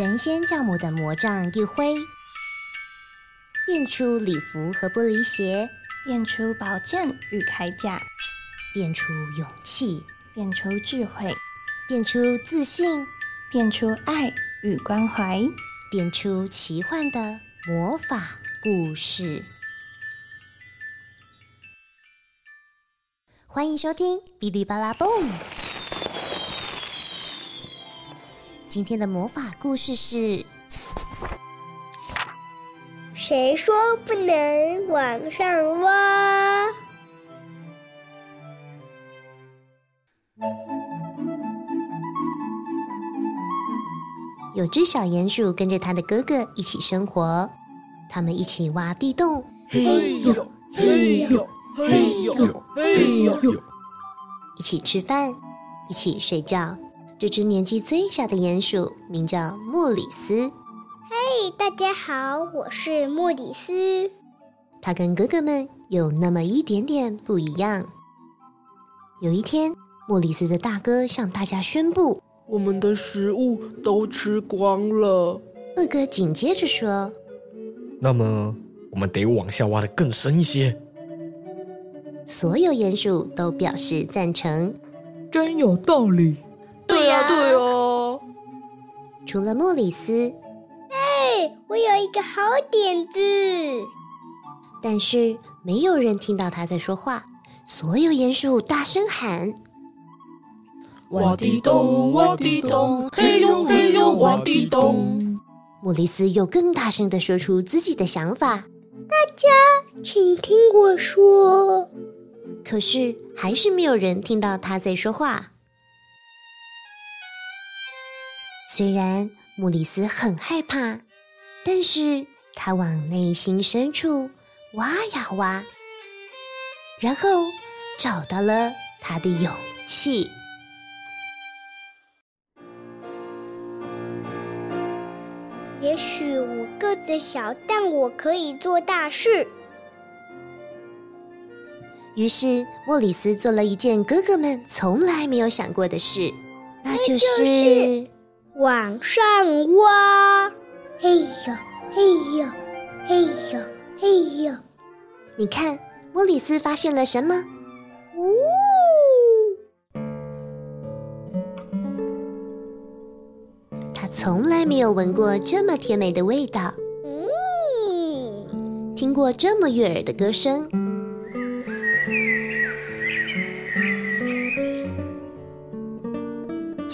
神仙教母的魔杖一挥，变出礼服和玻璃鞋，变出宝剑与铠甲，变出勇气，变出智慧，变出自信，变出爱与关怀，变出奇幻的魔法故事。欢迎收听《哔哩吧啦》。今天的魔法故事是：谁说不能往上挖？有只小鼹鼠跟着它的哥哥一起生活，他们一起挖地洞，嘿呦嘿呦嘿呦嘿呦，一起吃饭，一起睡觉。这只年纪最小的鼹鼠名叫莫里斯。嘿，大家好，我是莫里斯。他跟哥哥们有那么一点点不一样。有一天，莫里斯的大哥向大家宣布：“我们的食物都吃光了。”二哥紧接着说：“那么，我们得往下挖的更深一些。”所有鼹鼠都表示赞成。真有道理。对呀，对哦。除了莫里斯，哎，我有一个好点子。但是没有人听到他在说话。所有鼹鼠大声喊：“挖地洞，挖地洞，嘿呦嘿呦，挖地洞。”莫里斯又更大声的说出自己的想法：“大家请听我说。”可是还是没有人听到他在说话。虽然莫里斯很害怕，但是他往内心深处挖呀挖，然后找到了他的勇气。也许我个子小，但我可以做大事。于是莫里斯做了一件哥哥们从来没有想过的事，那就是。往上挖，嘿呦嘿呦嘿呦嘿呦！你看，莫里斯发现了什么？呜！他从来没有闻过这么甜美的味道，嗯，听过这么悦耳的歌声。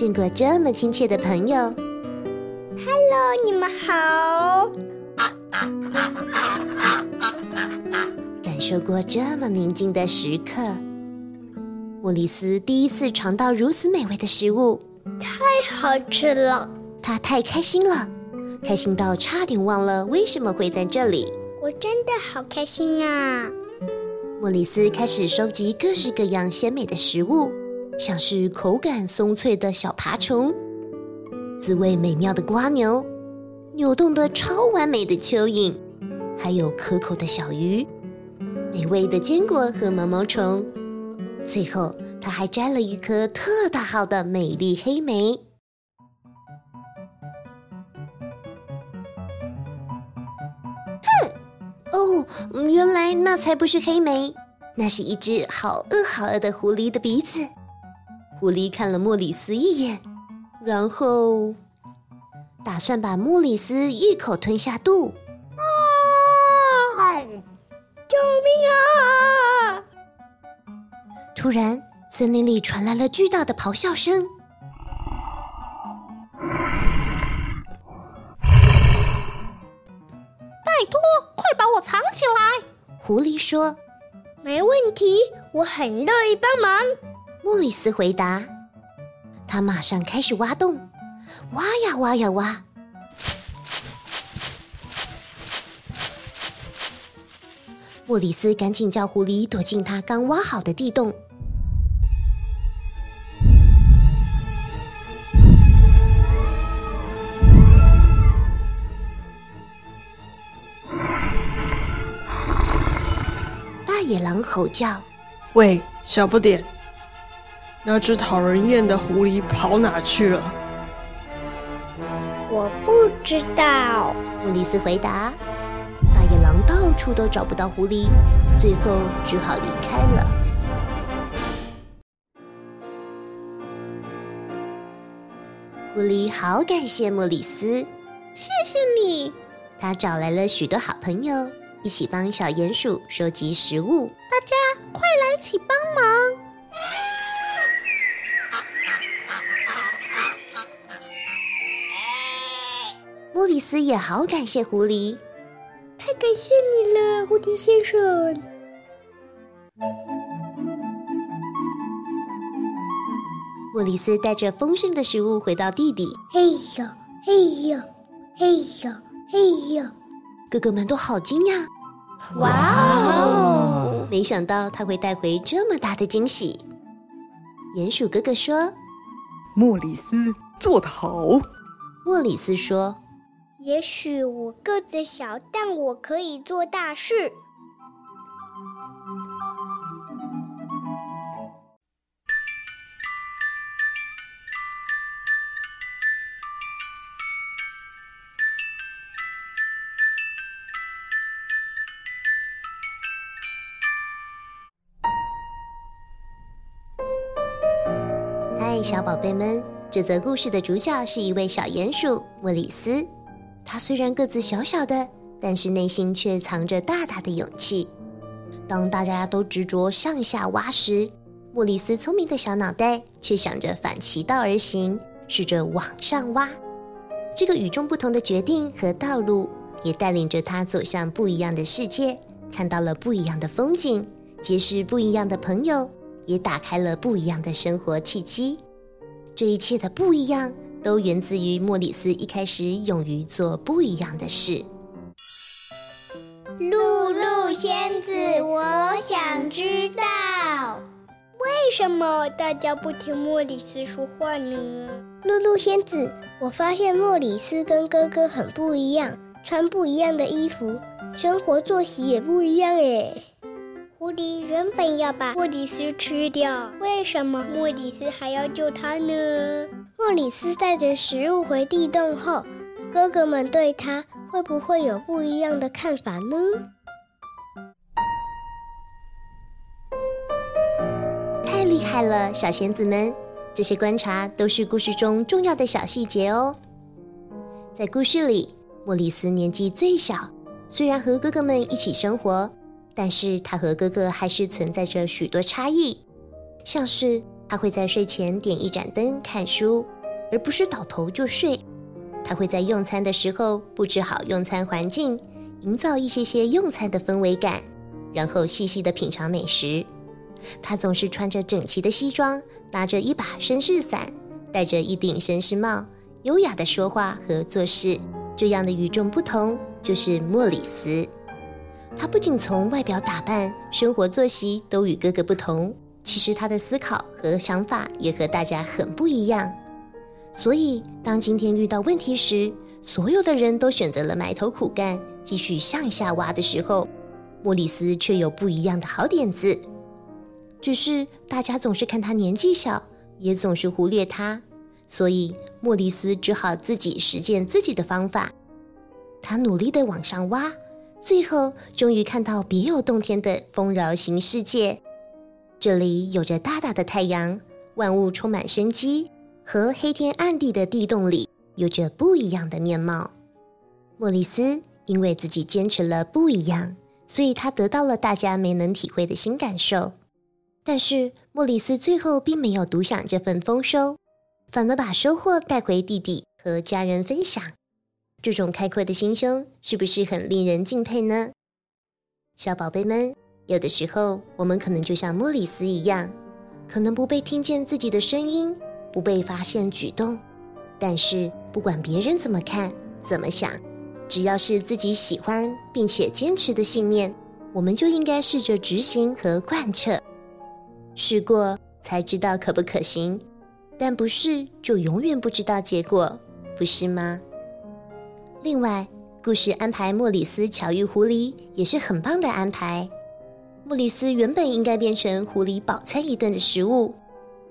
见过这么亲切的朋友，Hello，你们好。感受过这么宁静的时刻，莫里斯第一次尝到如此美味的食物，太好吃了。他太开心了，开心到差点忘了为什么会在这里。我真的好开心啊！莫里斯开始收集各式各样鲜美的食物。像是口感松脆的小爬虫，滋味美妙的瓜牛，扭动的超完美的蚯蚓，还有可口的小鱼，美味的坚果和毛毛虫。最后，他还摘了一颗特大号的美丽黑莓。哼！哦，原来那才不是黑莓，那是一只好饿好饿的狐狸的鼻子。狐狸看了莫里斯一眼，然后打算把莫里斯一口吞下肚。啊！救命啊！突然，森林里传来了巨大的咆哮声。拜托，快把我藏起来！狐狸说：“没问题，我很乐意帮忙。”莫里斯回答：“他马上开始挖洞，挖呀挖呀挖。莫里斯赶紧叫狐狸躲进他刚挖好的地洞。大野狼吼叫。喂，小不点，那只讨人厌的狐狸跑哪去了？我不知道。莫里斯回答。大野狼到处都找不到狐狸，最后只好离开了。狐狸好感谢莫里斯，谢谢你。他找来了许多好朋友，一起帮小鼹鼠收集食物。大家快来一起帮忙！莫里斯也好感谢狐狸，太感谢你了，狐狸先生。莫里斯带着丰盛的食物回到地底。嘿呦，嘿呦，嘿呦，嘿呦！哥哥们都好惊讶。哇哦！没想到他会带回这么大的惊喜。鼹鼠哥哥说：“莫里斯做得好。”莫里斯说：“也许我个子小，但我可以做大事。”嗨，小宝贝们！这则故事的主角是一位小鼹鼠莫里斯。他虽然个子小小的，但是内心却藏着大大的勇气。当大家都执着向下挖时，莫里斯聪明的小脑袋却想着反其道而行，试着往上挖。这个与众不同的决定和道路，也带领着他走向不一样的世界，看到了不一样的风景，结识不一样的朋友。也打开了不一样的生活契机。这一切的不一样，都源自于莫里斯一开始勇于做不一样的事。露露仙子，我想知道，为什么大家不听莫里斯说话呢？露露仙子，我发现莫里斯跟哥哥很不一样，穿不一样的衣服，生活作息也不一样诶。狐狸原本要把莫里斯吃掉，为什么莫里斯还要救他呢？莫里斯带着食物回地洞后，哥哥们对他会不会有不一样的看法呢？太厉害了，小仙子们！这些观察都是故事中重要的小细节哦。在故事里，莫里斯年纪最小，虽然和哥哥们一起生活。但是他和哥哥还是存在着许多差异，像是他会在睡前点一盏灯看书，而不是倒头就睡。他会在用餐的时候布置好用餐环境，营造一些些用餐的氛围感，然后细细的品尝美食。他总是穿着整齐的西装，拿着一把绅士伞，戴着一顶绅士帽，优雅的说话和做事。这样的与众不同，就是莫里斯。他不仅从外表打扮、生活作息都与哥哥不同，其实他的思考和想法也和大家很不一样。所以，当今天遇到问题时，所有的人都选择了埋头苦干，继续向下挖的时候，莫里斯却有不一样的好点子。只是大家总是看他年纪小，也总是忽略他，所以莫里斯只好自己实践自己的方法。他努力的往上挖。最后，终于看到别有洞天的丰饶型世界。这里有着大大的太阳，万物充满生机，和黑天暗地的地洞里有着不一样的面貌。莫里斯因为自己坚持了不一样，所以他得到了大家没能体会的新感受。但是，莫里斯最后并没有独享这份丰收，反而把收获带回地底和家人分享。这种开阔的心胸是不是很令人敬佩呢？小宝贝们，有的时候我们可能就像莫里斯一样，可能不被听见自己的声音，不被发现举动，但是不管别人怎么看、怎么想，只要是自己喜欢并且坚持的信念，我们就应该试着执行和贯彻。试过才知道可不可行，但不是就永远不知道结果，不是吗？另外，故事安排莫里斯巧遇狐狸也是很棒的安排。莫里斯原本应该变成狐狸饱餐一顿的食物，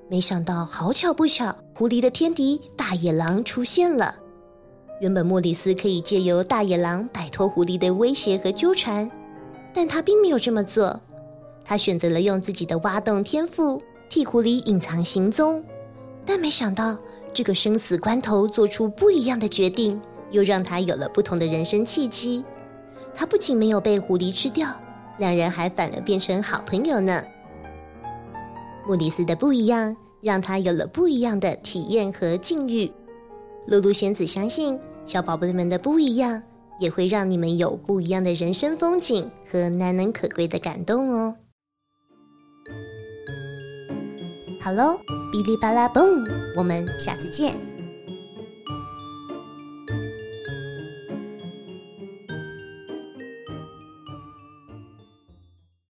没想到好巧不巧，狐狸的天敌大野狼出现了。原本莫里斯可以借由大野狼摆脱狐狸的威胁和纠缠，但他并没有这么做。他选择了用自己的挖洞天赋替狐狸隐藏行踪，但没想到这个生死关头做出不一样的决定。又让他有了不同的人生契机。他不仅没有被狐狸吃掉，两人还反而变成好朋友呢。莫里斯的不一样，让他有了不一样的体验和境遇。露露仙子相信，小宝贝们的不一样，也会让你们有不一样的人生风景和难能可贵的感动哦。好喽，哔哩吧啦嘣，我们下次见。